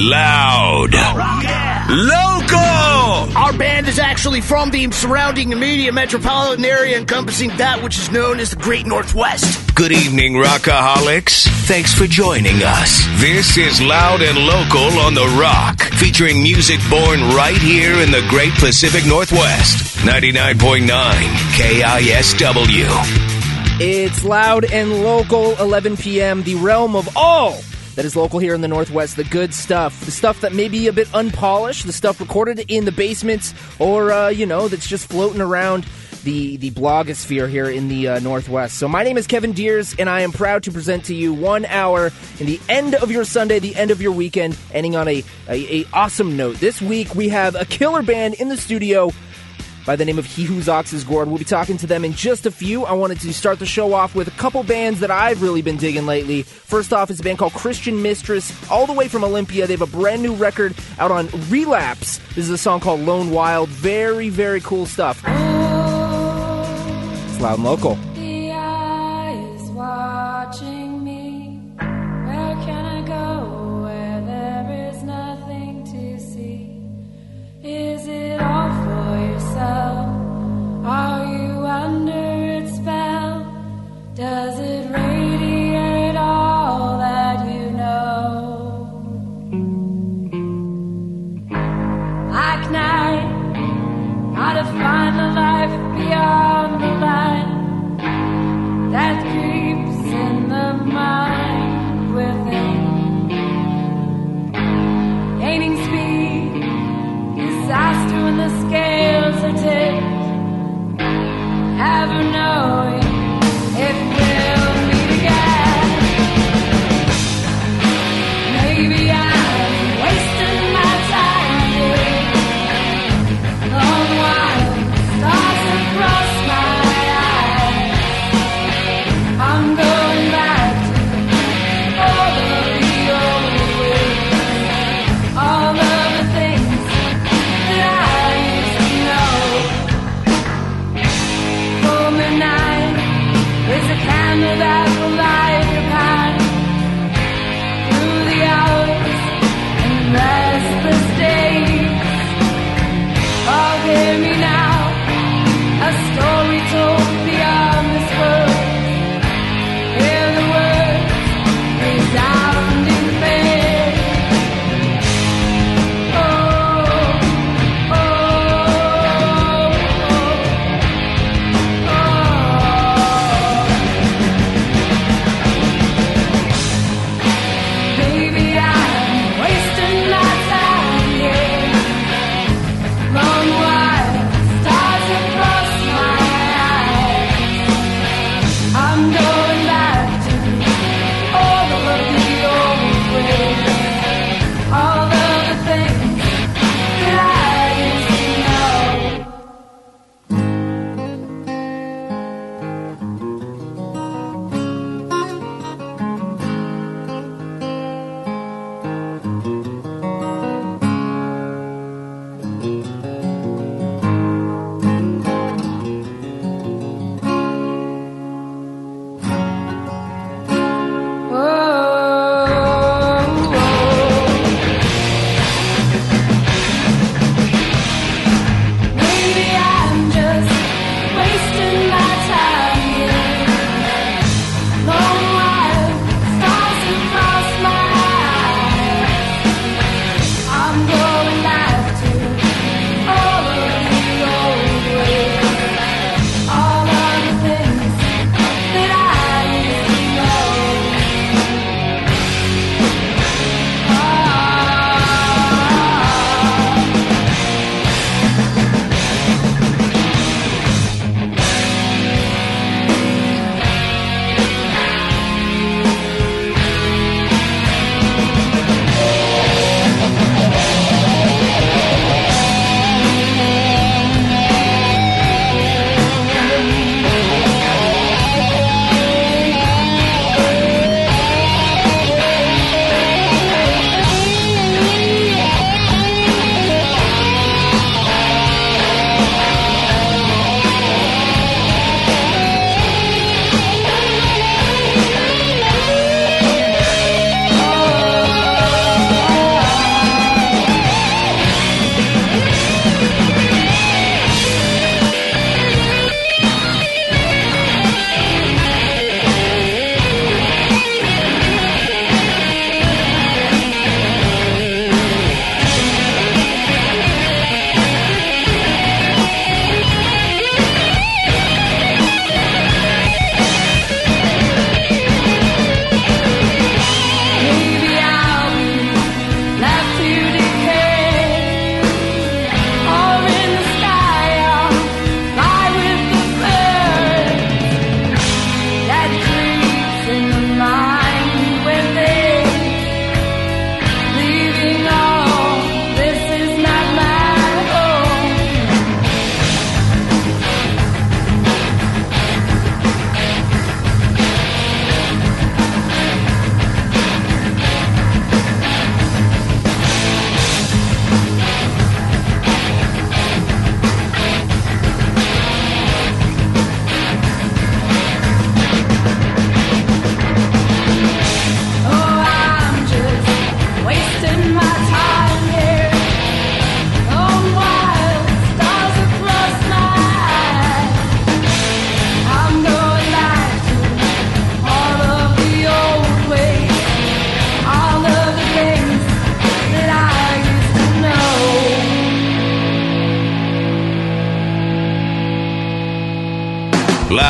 Loud. Local. Our band is actually from the surrounding immediate metropolitan area encompassing that which is known as the Great Northwest. Good evening, Rockaholics. Thanks for joining us. This is Loud and Local on The Rock, featuring music born right here in the Great Pacific Northwest. 99.9 KISW. It's loud and local, 11 p.m., the realm of all that is local here in the Northwest. The good stuff, the stuff that may be a bit unpolished, the stuff recorded in the basements, or, uh, you know, that's just floating around the, the blogosphere here in the uh, Northwest. So, my name is Kevin Deers, and I am proud to present to you one hour in the end of your Sunday, the end of your weekend, ending on a, a, a awesome note. This week, we have a killer band in the studio by the name of He Whose Ox is Gored. We'll be talking to them in just a few. I wanted to start the show off with a couple bands that I've really been digging lately. First off is a band called Christian Mistress, all the way from Olympia. They have a brand new record out on Relapse. This is a song called Lone Wild. Very, very cool stuff. It's loud and local.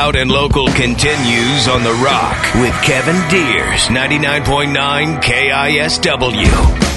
Loud and Local continues on The Rock with Kevin Deers, 99.9 KISW.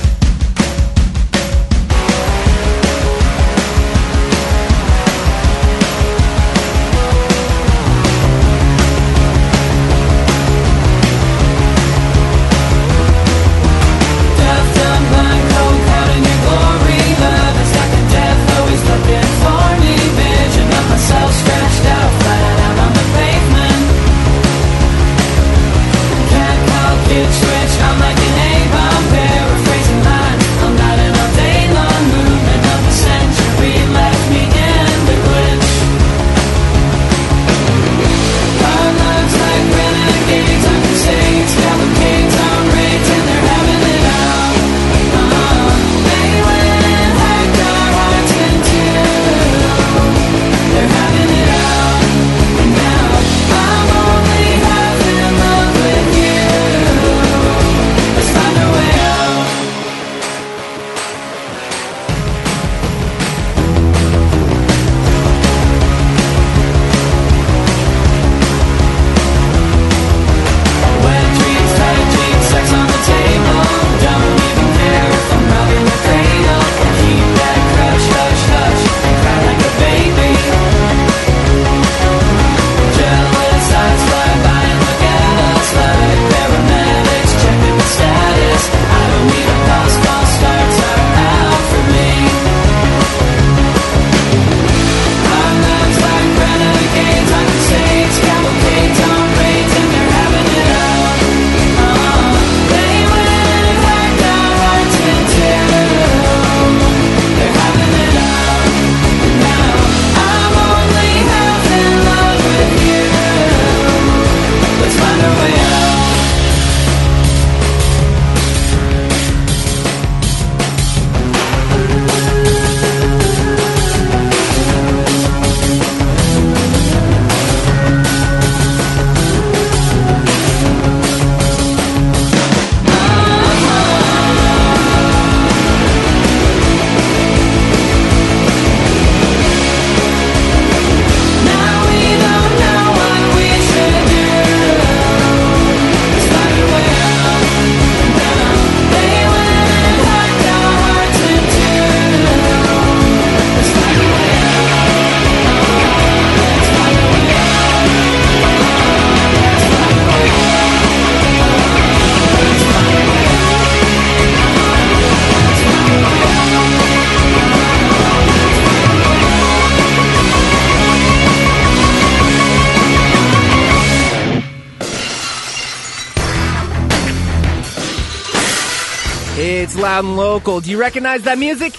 Loud and local. Do you recognize that music?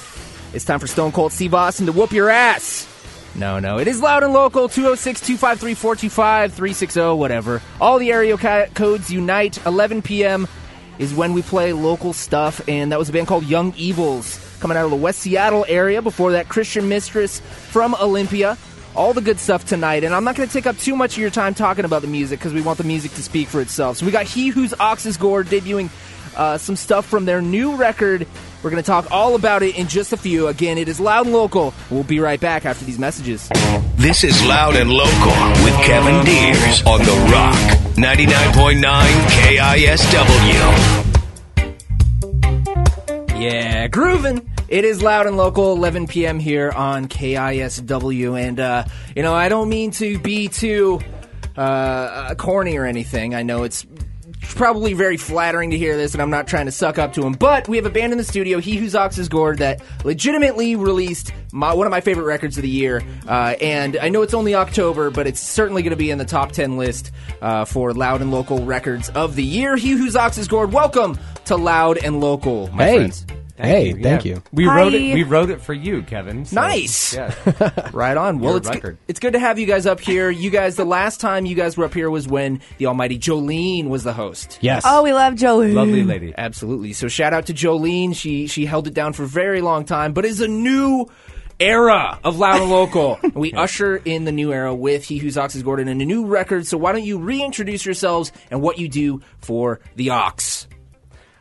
It's time for Stone Cold Steve Austin to whoop your ass. No, no, it is loud and local. 206 253 425 360, whatever. All the area codes unite. 11 p.m. is when we play local stuff, and that was a band called Young Evils coming out of the West Seattle area. Before that, Christian Mistress from Olympia. All the good stuff tonight, and I'm not going to take up too much of your time talking about the music because we want the music to speak for itself. So we got He Whose Ox is Gored debuting uh, some stuff from their new record. We're going to talk all about it in just a few. Again, it is loud and local. We'll be right back after these messages. This is Loud and Local with Kevin Deers on The Rock, 99.9 KISW. Yeah, grooving. It is loud and local, 11 p.m. here on KISW, and uh, you know I don't mean to be too uh, corny or anything. I know it's probably very flattering to hear this, and I'm not trying to suck up to him. But we have a band in the studio, He Whose Ox is Gored, that legitimately released my, one of my favorite records of the year. Uh, and I know it's only October, but it's certainly going to be in the top 10 list uh, for loud and local records of the year. He Whose Ox is Gored, welcome to Loud and Local, my Hey. friends. Hey, you, thank yeah. you. We Hi. wrote it. We wrote it for you, Kevin. so- Nice. Yeah. Right on. Well, Your it's record. good, it's good to have you guys up here. You guys, the last time you guys were up here was when the almighty Jolene was the host. Yes. Oh, we love Jolene. Lovely lady. Absolutely. So shout out to Jolene. She she held it down for a very long time, but is a new era of loud and local. We usher in the new era with He Whose Ox is Gordon and a new record. So why don't you reintroduce yourselves and what you do for the Ox?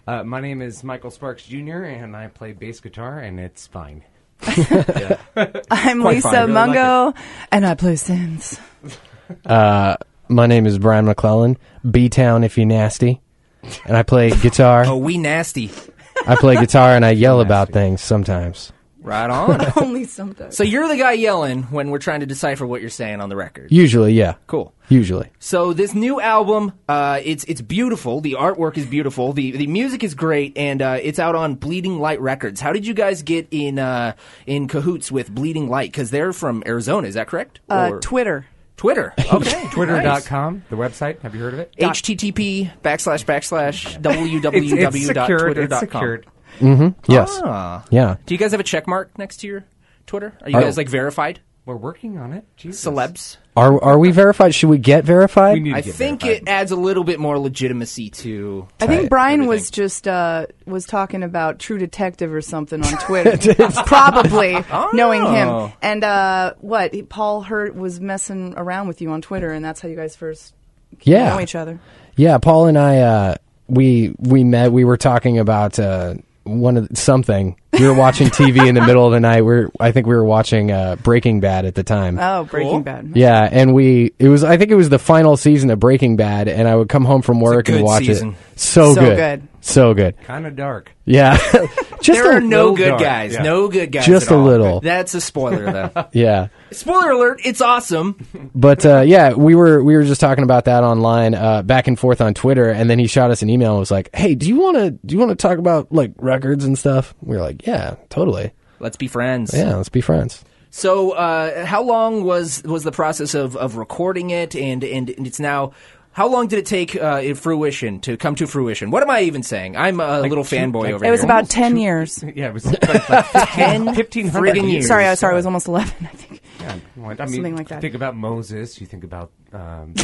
Uh, my name is Michael Sparks Jr. and I play bass guitar, and it's fine. I'm Quite Lisa fine. I really Mungo, and I play synths. Uh, my name is Brian McClellan. B Town if you nasty. And I play guitar. Oh, we nasty. I play guitar and I yell about things sometimes. Right on. Only sometimes. so you're the guy yelling when we're trying to decipher what you're saying on the record. Usually, yeah. Cool. Usually. So this new album, uh, it's it's beautiful. The artwork is beautiful. The the music is great, and uh, it's out on Bleeding Light Records. How did you guys get in uh, in cahoots with Bleeding Light? Because they're from Arizona, is that correct? Uh, Or- Twitter. Twitter. Okay. Twitter.com, the website. Have you heard of it? HTTP backslash backslash It's, it's secured. It's www.twitter.com. secured. Yes. Ah. Yeah. Do you guys have a check mark next to your Twitter? Are you guys like verified We're working on it. Jesus. celebs? Are are we verified? Should we get verified? We need to I get think verified. it adds a little bit more legitimacy to. I think Brian everything. was just uh, was talking about True Detective or something on Twitter, probably knowing Oh. him. And uh, what he- Paul Hurt was messing around with you on Twitter, and that's how you guys first yeah. know each other. Yeah, Paul and I uh, we we met. We were talking about uh, one of something. We were watching TV in the middle of the night. We are I think we were watching uh, Breaking Bad at the time. Oh, Breaking Bad. yeah, and we it was I think it was the final season of Breaking Bad, and I would come home from work and good watch season. it. So, So good. good. so good. Kind of dark. Yeah, just There a are no little good dark, guys. yeah. No good guys. Just at a all. little. That's a spoiler, though. yeah. spoiler alert! It's awesome. But uh, yeah, we were we were just talking about that online, uh, back and forth on Twitter, and then he shot us an email and was like, "Hey, do you want to do you want to talk about like records and stuff?" We were like, "Yeah, totally. Let's be friends. Yeah, let's be friends." So, uh, how long was was the process of, of recording it, and, and and it's now? How long did it take uh, in fruition to come to fruition? What am I even saying? I'm a little two- fanboy like- over here. It here. was about ten years. Yeah, it was like, like 10 1500 friggin' years. Sorry, I sorry, it was almost eleven. I think. Yeah, well, I mean, Something like that. Think about Moses. You think about, um,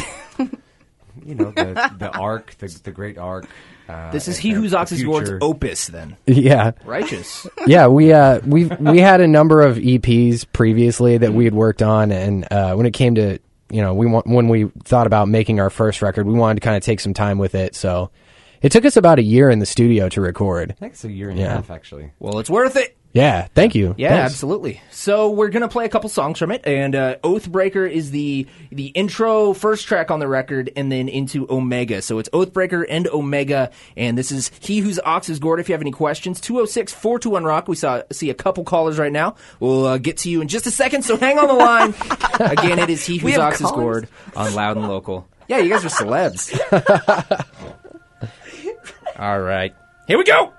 you know, the the ark, the the great ark. Uh, This is he the- whose the ox is Lord's opus. Then Yeah, righteous. yeah. We uh we we had a number of EPs previously that we had worked on, and uh, when it came to you know we want when we thought about making our first record, we wanted to kind of take some time with it. So it took us about a year in the studio to record. I think it's a year and Yeah. a half, actually. well, it's worth it. Yeah, thank you. Yeah, Thanks. absolutely. So we're gonna play a couple songs from it, and uh, Oathbreaker is the the intro first track on the record, and then into Omega. So it's Oathbreaker and Omega, and this is He Whose Ox is Gored. If you have any questions, 206-421 Rock. We saw see a couple callers right now. We'll uh, get to you in just a second, so hang on the line. Again, it is He We Whose Ox is? Gored on Loud and Local. Yeah, you guys are celebs. All right, here we go.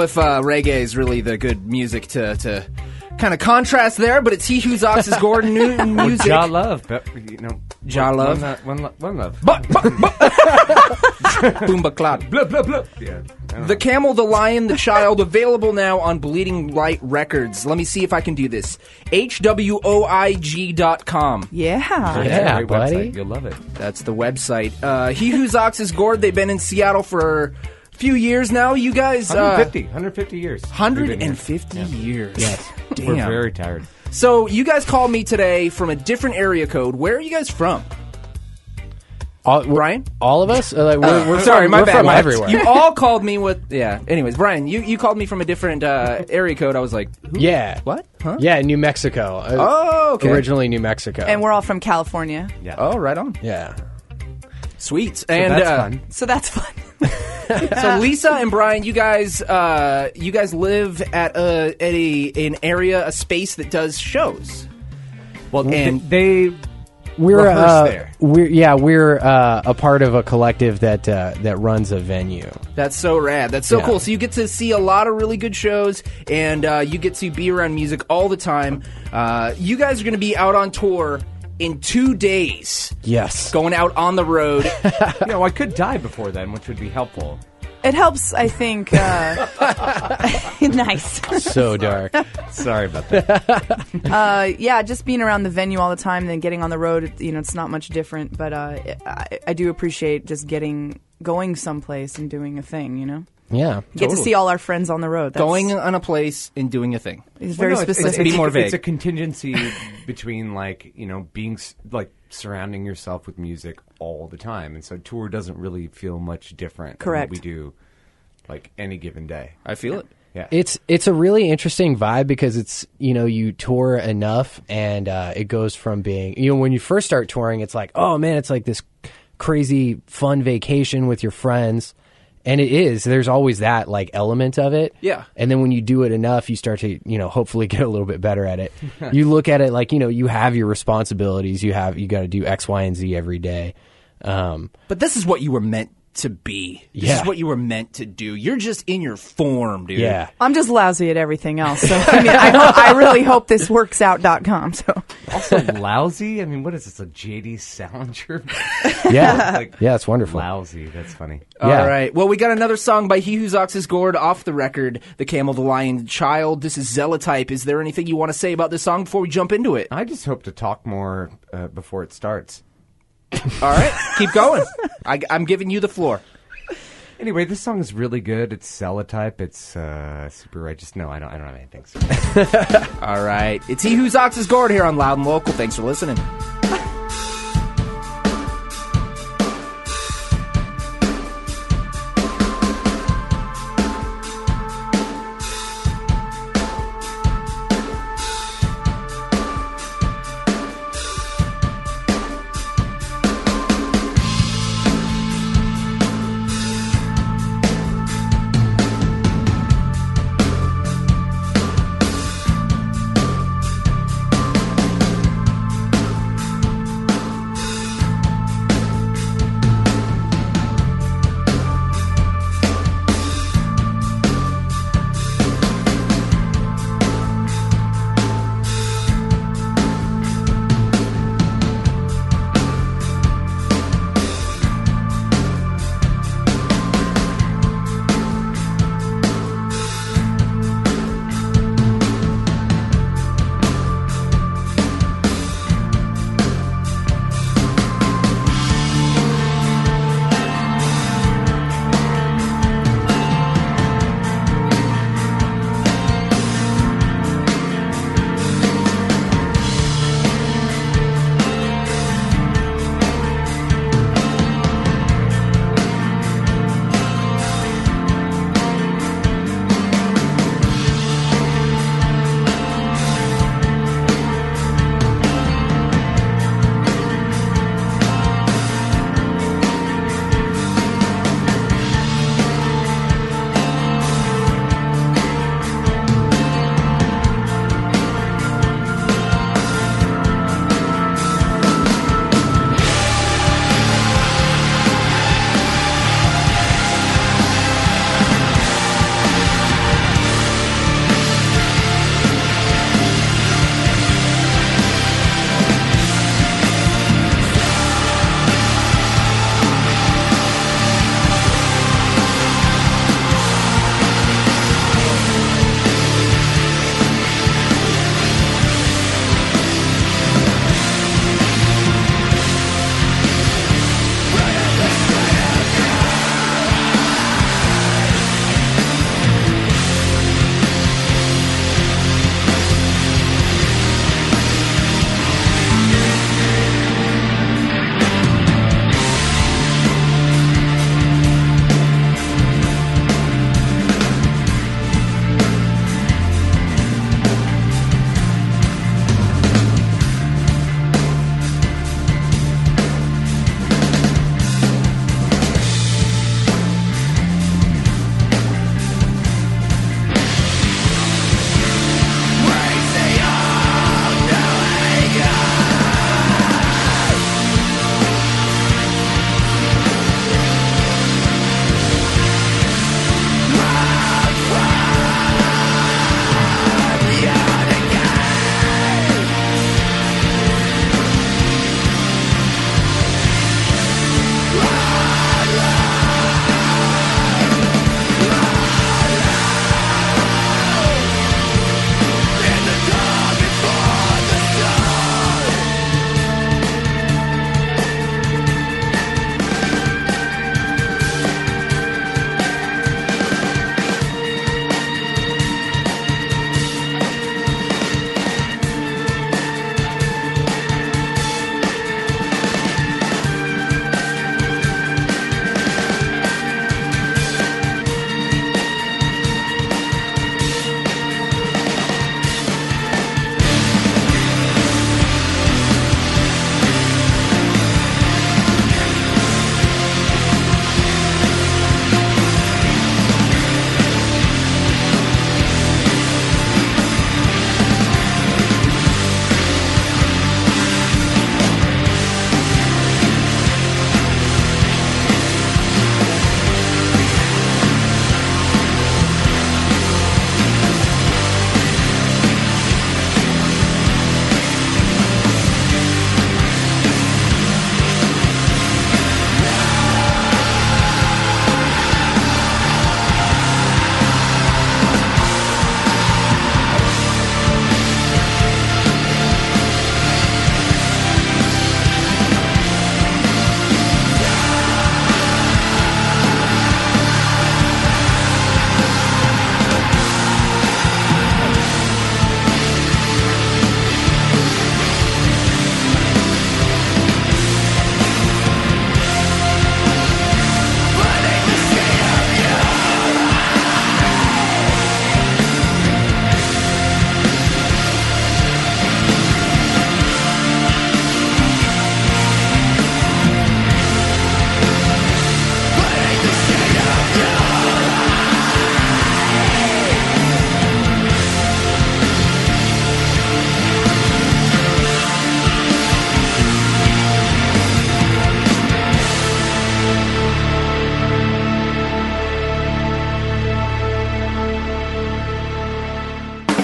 Know if uh, reggae is really the good music to to kind of contrast there, but it's he who's Ox's Gordon Newton Or music. Ja Love, but you know, Ja one- Love? one, lo- one, lo- one love. Boomba Cloud. blah blah blah. Yeah, The know. Camel, the Lion, the Child, available now on Bleeding Light Records. Let me see if I can do this. HWOIG.com. Yeah. It's a Yeah, great buddy. website. You'll love it. That's the website. Uh, he Whose Ox is Gored. They've been in Seattle for a few years now. You guys. Uh, 150, 150 years. we've been here. 150 years. Yes. Damn. We're very tired. So you guys called me today from a different area code. Where are you guys from? All, we're- Brian? all of us? Uh, like, we're, we're Sorry, from, my we're bad. from What? everywhere. You all called me with yeah. Anyways, Brian, you, you called me from a different uh, area code. I was like, who? yeah. What? Huh? Yeah, New Mexico. Uh, Oh, okay. Originally New Mexico. And we're all from California. Yeah. Oh, right on. yeah. Sweet. So and that's uh, fun. So that's fun. so Lisa and Brian, you guys, uh, you guys live at a at a an area, a space that does shows. Well, and- and they We're uh, there. we're yeah we're uh, a part of a collective that uh, that runs a venue. That's so rad. That's so Yeah. cool. So you get to see a lot of really good shows, and uh, you get to be around music all the time. Uh, you guys are going to be out on tour in two days, Yes. going out on the road. you know, I could die before then, which would be helpful. It helps, I think. Uh, nice. so dark. Sorry about that. Uh, yeah, just being around the venue all the time, then getting on the road. You know, it's not much different, but uh, I, I do appreciate just getting going someplace and doing a thing. You know, Yeah. get to see all our friends on the road. That's, going on a place and doing a thing. is very Well, no, it's- specific. It's, Be more it's, It's a contingency between like you know being like surrounding yourself with music all the time, and so tour doesn't really feel much different. Correct. Than what we do like any given day. I feel it. Yeah. It's it's a really interesting vibe because it's you know you tour enough and uh, it goes from being you know when you first start touring it's like oh man it's like this crazy fun vacation with your friends and it is. There's always that like element of it. Yeah. and then when you do it enough you start to you know hopefully get a little bit better at it. You look at it like you know you have your responsibilities. You have you got to do X Y and Z every day. Um, But this is what you were meant to be. This Yeah. is what you were meant to do. You're just in your form, dude. yeah I'm just lousy at everything else. So I mean, I, hope, I really hope this works out.com. So also lousy. I mean, what is this? A JD Salinger? yeah Like, yeah it's wonderful Lousy. That's funny. Yeah. All right. Well, we got another song by He Whose Ox's Gored off the record, The Camel, the Lion, the Child. This is Zelotype. Is there anything you want to say about this song before we jump into it? I just hope to talk more uh, before it starts. All right. Keep going. I, I'm giving you the floor. Anyway, this song is really good. It's Celotype. It's uh, super righteous. No, I don't. I don't have anything. So. All right. It's He Whose Ox's Gored here on Loud and Local. Thanks for listening.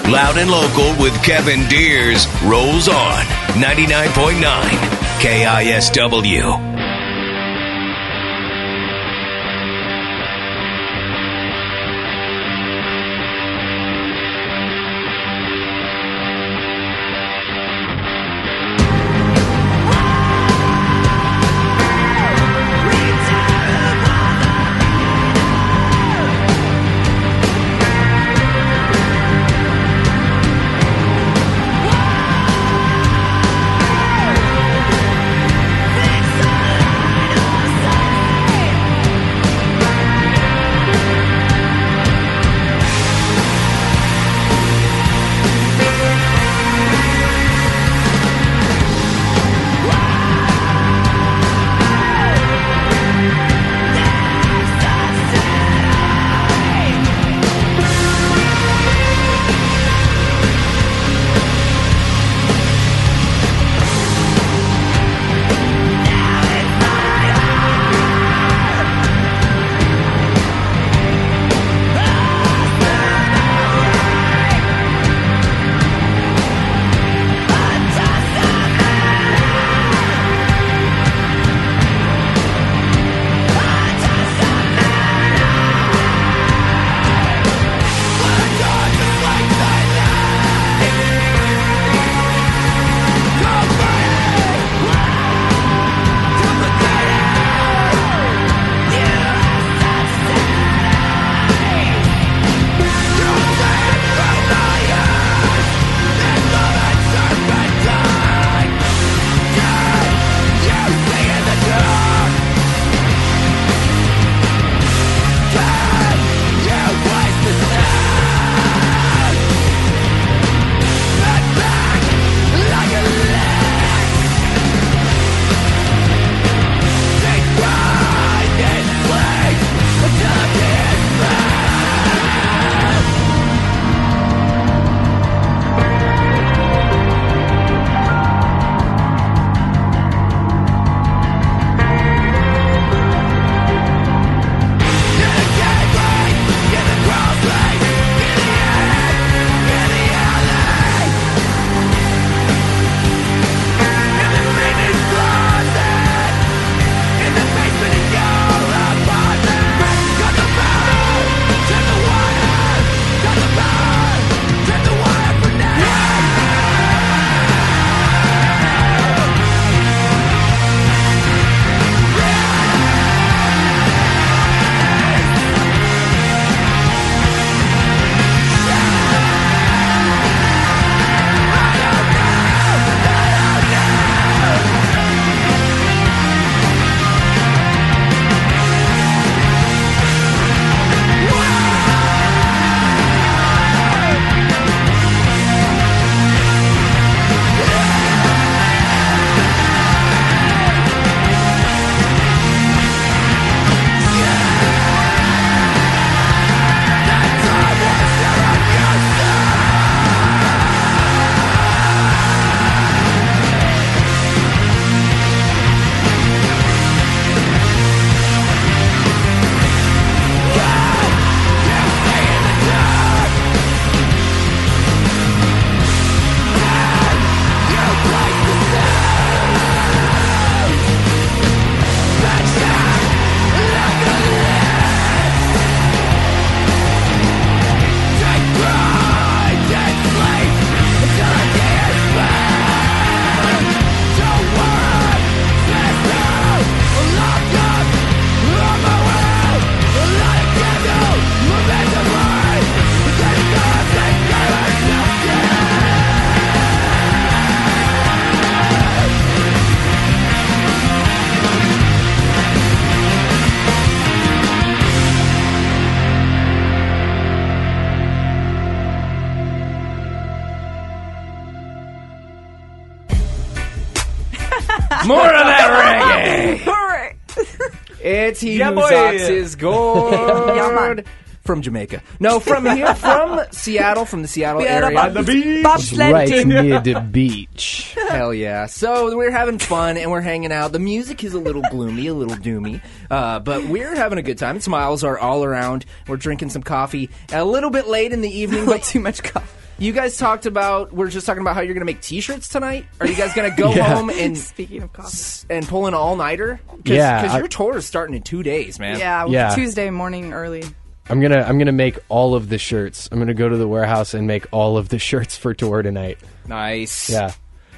Loud and Local with Kevin Deers. Rolls on. 99.9 KISW. It's he Yeah, whose boy. ox is Gored. Yeah. From Jamaica. No, from here, from Seattle, from the Seattle Seattle, area. On the beach. Right team. near the beach. Hell yeah. So we're having fun and we're hanging out. The music is a little gloomy, a little doomy, uh, but we're having a good time. Smiles are all around. We're drinking some coffee a little bit late in the evening, but too much coffee. You guys talked about. We're just talking about how you're going to make T-shirts tonight. Are you guys going to go Yeah. home and Speaking of coffee. and pull an all nighter? Yeah, because your tour is starting in two days, man. Yeah, Yeah. Tuesday morning early. I'm gonna I'm gonna make all of the shirts. I'm gonna go to the warehouse and make all of the shirts for tour tonight. nice. Yeah,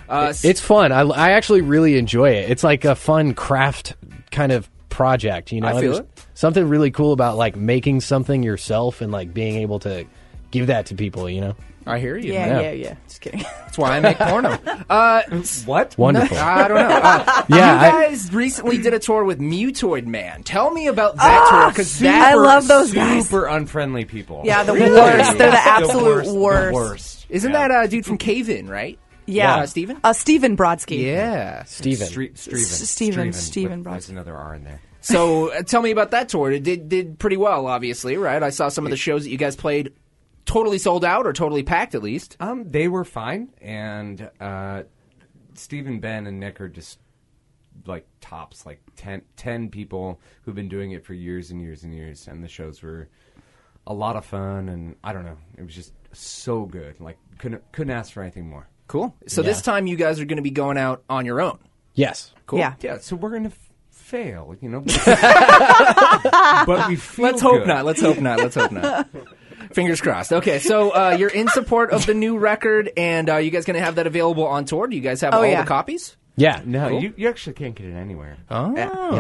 uh, s- it's fun. I, I actually really enjoy it. It's like a fun craft kind of project. You know, I feel There's it. something really cool about like making something yourself and like being able to give that to people. You know, I hear you. Yeah, Yeah. yeah, yeah. Just kidding. That's why I make porno. Uh, What? wonderful. I don't know. Uh, Yeah, you I- guys recently did a tour with Mutoid Man. Tell me about that tour because I love those guys. Super unfriendly people. Yeah, the Really? worst. They're the absolute worst. worst. The worst. isn't Yeah. that a dude from Cave In, right? Yeah, Uh, Steven? Uh, Steven Brodsky. Yeah. Steven. Stre- Steven. S- Steven, Streven Steven Brodsky. There's another R in there. So uh, tell me about that tour. It did did pretty well, obviously, right? I saw some of the shows that you guys played totally sold out or totally packed at least. Um, they were fine, and uh, Stephen, Ben, and Nick are just like tops, like 10, 10 people who've been doing it for years and years and years, and the shows were a lot of fun, and I don't know, it was just so good. Like couldn't couldn't ask for anything more. Cool. So this time you guys are going to be going out on your own. Yes. Cool. Yeah. Yeah, so we're gonna f- fail, you know, but we feel Let's hope good. not. Let's hope not. Let's hope not. Fingers crossed. Okay, so uh, you're in support of the new record, and uh, you guys going to have that available on tour? Do you guys have Oh, all yeah. the copies? Yeah. No, Cool. you, you actually can't get it anywhere. Oh,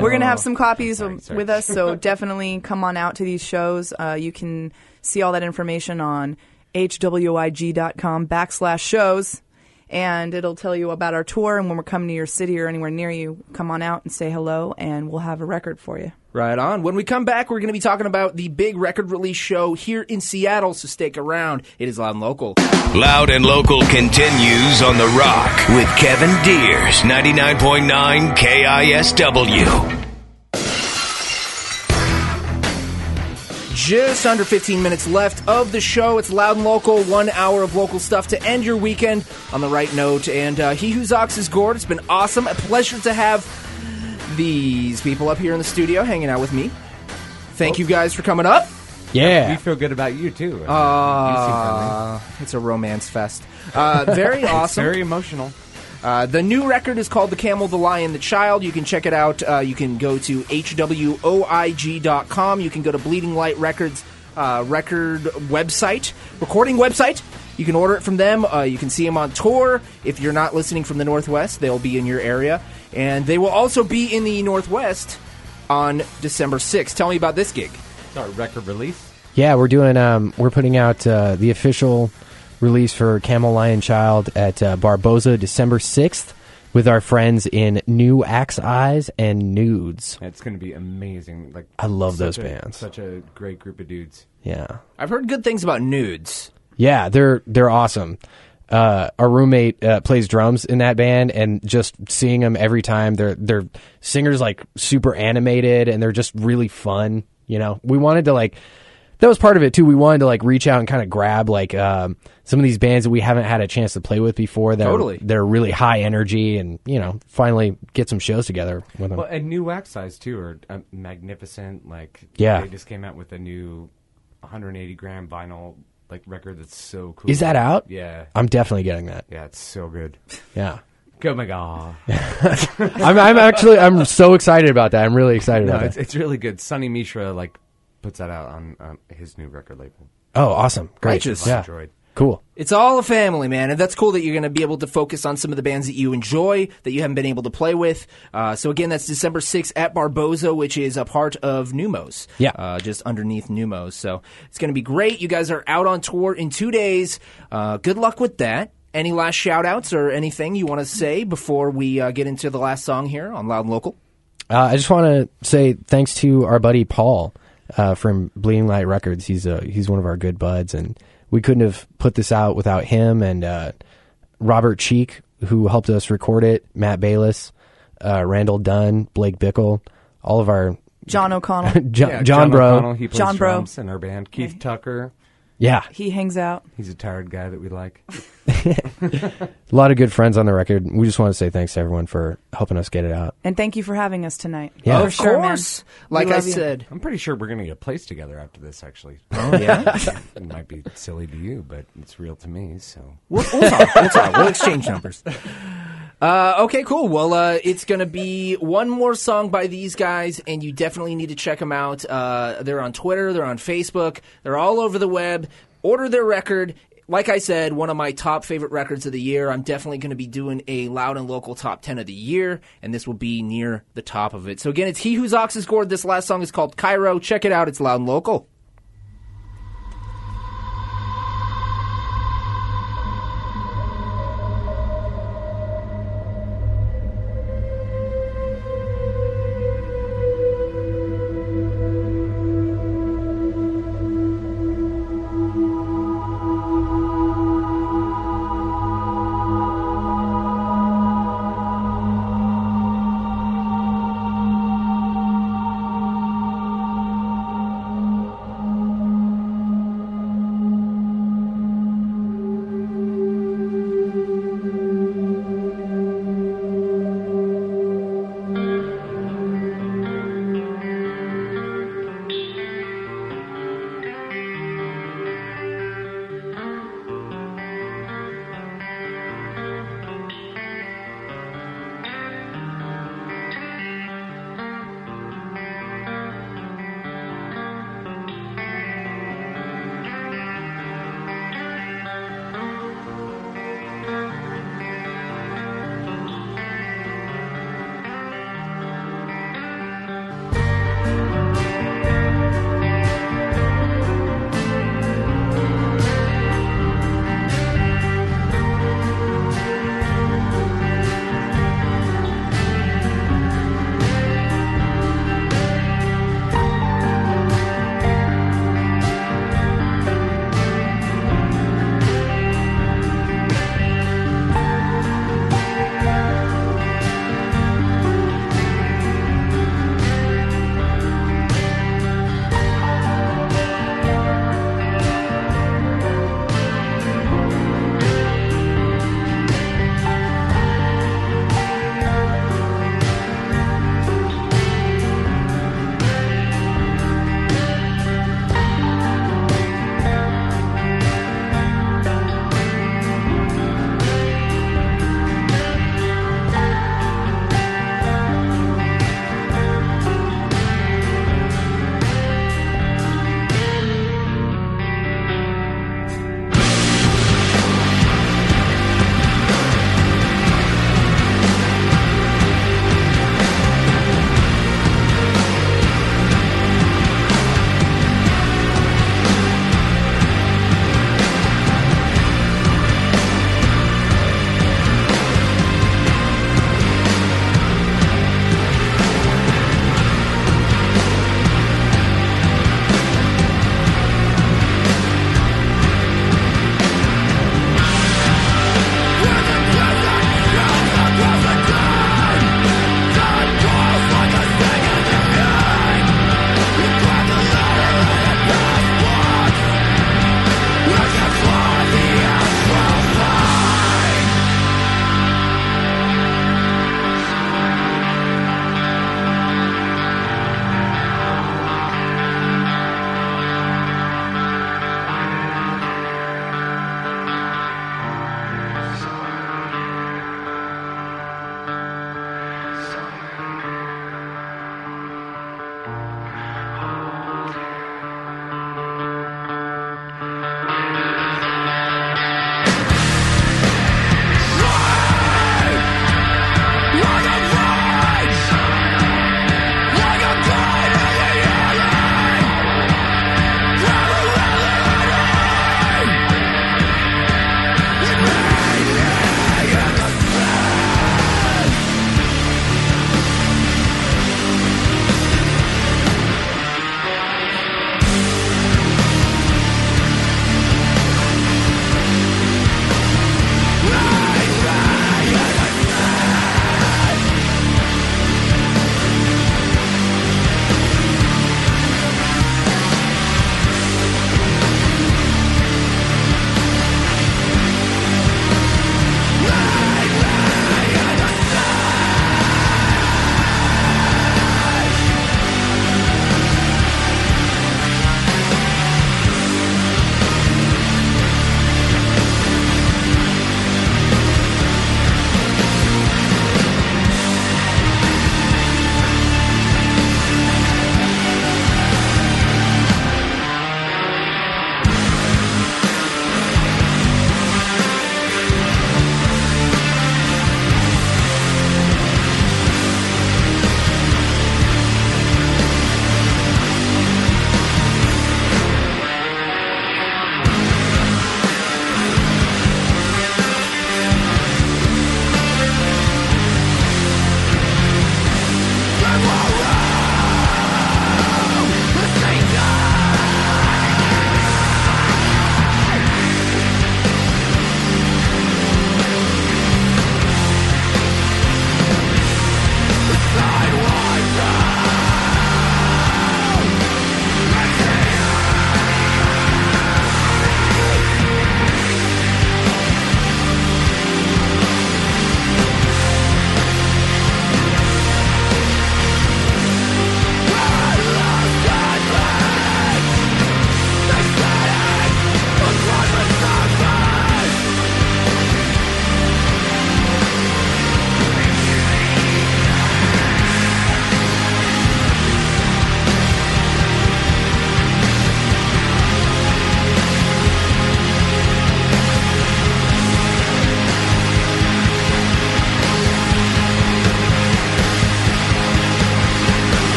We're going to have some copies Sorry, sorry. with us, so definitely come on out to these shows. Uh, you can see all that information on hwig.com backslash shows, and it'll tell you about our tour and when we're coming to your city or anywhere near you. Come on out and say hello, and we'll have a record for you. Right on. When we come back, we're going to be talking about the big record release show here in Seattle, so stick around. It is loud and local. Loud and Local continues on The Rock with Kevin Deers, 99.9 KISW. Just under 15 minutes left of the show. It's loud and local, one hour of local stuff to end your weekend on the right note. And uh, He Whose Ox is Gored. It's been awesome. A pleasure to have these people up here in the studio hanging out with me. Thank you guys for coming up. Yeah. We feel good about you too. Uh, it's a romance fest. Uh, very awesome. Very emotional. Uh, the new record is called The Camel, the Lion, the Child. You can check it out. Uh, you can go to hwoig.com. You can go to Bleeding Light Records uh, record website, recording website. You can order it from them. Uh, you can see them on tour. If you're not listening from the Northwest, they'll be in your area. And they will also be in the Northwest on December 6th. Tell me about this gig. It's our record release. Yeah, we're doing. Um, we're putting out uh, the official release for Camel Lion Child at uh, Barboza December sixth with our friends in Newaxeyes and Nudes. It's going to be amazing. Like I love those a- bands. Such a great group of dudes. Yeah, I've heard good things about nudes. yeah, they're they're awesome. Uh, our roommate uh, plays drums in that band, and just seeing them every time, their their singers like super animated, and they're just really fun. You know, we wanted to like that was part of it too. We wanted to like reach out and kind of grab like um, some of these bands that we haven't had a chance to play with before. That Totally. are, they're really high energy, and you know, finally get some shows together with them. Well, and Newaxeyes too are uh, magnificent. Like Yeah. they just came out with a new 180 gram vinyl like record that's so cool. Is that out? Yeah, I'm definitely getting that. yeah, it's so good. Yeah, Oh my god! I'm, I'm actually I'm so excited about that. I'm really excited no, about it's that. it's really good. Sonny Mishra like puts that out on um, his new record label. Oh, awesome! Great. Righteous. Yeah, Android. Cool. It's all a family, man, and that's cool that you're going to be able to focus on some of the bands that you enjoy that you haven't been able to play with. Uh, so again, that's December 6th at Barboza, which is a part of Neumos. Yeah. uh, just underneath Neumos. So it's going to be great. You guys are out on tour in two days. Uh, good luck with that. Any last shout outs or anything you want to say before we uh, get into the last song here on Loud and Local? Uh, I just want to say thanks to our buddy Paul uh, from Bleeding Light Records. He's uh, he's one of our good buds, and we couldn't have put this out without him and uh, Robert Cheek, who helped us record it. Matt Bayles, uh, Randall Dunn, Blake Bickle, all of our John O'Connell. Jo- Yeah, John, Bro. O'Connell, he plays John Bro. drums in our band. Keith Tucker, Yeah, He hangs out. He's a tired guy that we like. a lot of good friends on the record. We just want to say thanks to everyone for helping us get it out. And thank you for having us tonight. Yeah. For Of sure, man. course. We Like I love you. said. I'm pretty sure we're gonna get placed together after this. Actually, Oh yeah. it might be silly to you, but it's real to me. So We'll, we'll talk. We'll talk. We'll exchange numbers. Uh, okay, cool. Well, uh, it's going to be one more song by these guys, and you definitely need to check them out. Uh, they're on Twitter, they're on Facebook, they're all over the web. Order their record. Like I said, one of my top favorite records of the year. I'm definitely going to be doing a loud and local top 10 of the year, and this will be near the top of it. So, again, it's He Whose Ox is Gored. This last song is called Cairo. Check it out. It's loud and local.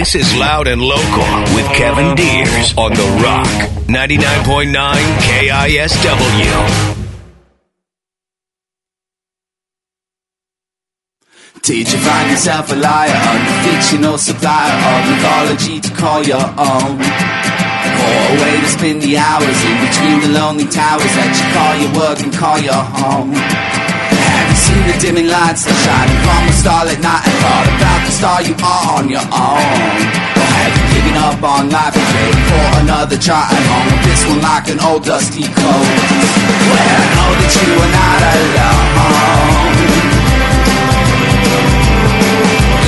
This is Loud and Local with Kevin Deers on The Rock, 99.9 KISW. Did you find yourself a liar, a fictional supplier of mythology to call your own? Or a way to spend the hours in between the lonely towers that you call your work and call your home? Have the dimming lights that shine from a starlit night and thought about the star you are on your own? Or have you given up on life and waiting for another try at home this one like an old dusty coat? Well, I know that you are not alone.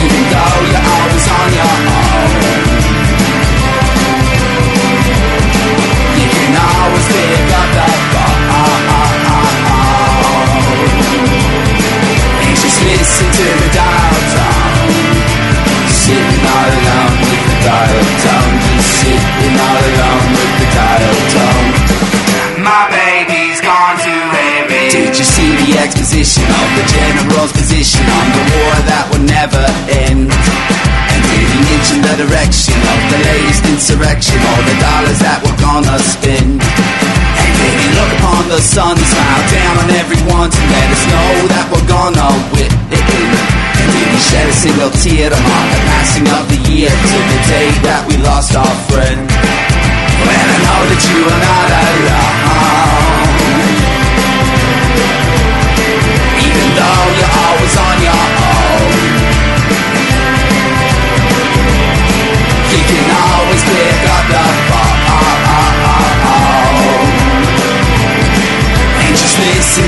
Even though you're always on your own to the dial tone Sitting all alone with the dial tone Just sitting all alone with the dial tone My baby's gone to heaven. Did you see the exposition of the general's position On the war that would never end? And did he mention the direction of the latest insurrection Or the dollars that we're gonna spend the sun, smile down on everyone To let us know that we're gonna win. Did he shed a single tear to mark the passing of the year To the day that we lost our friend. Well, I know that you are not alone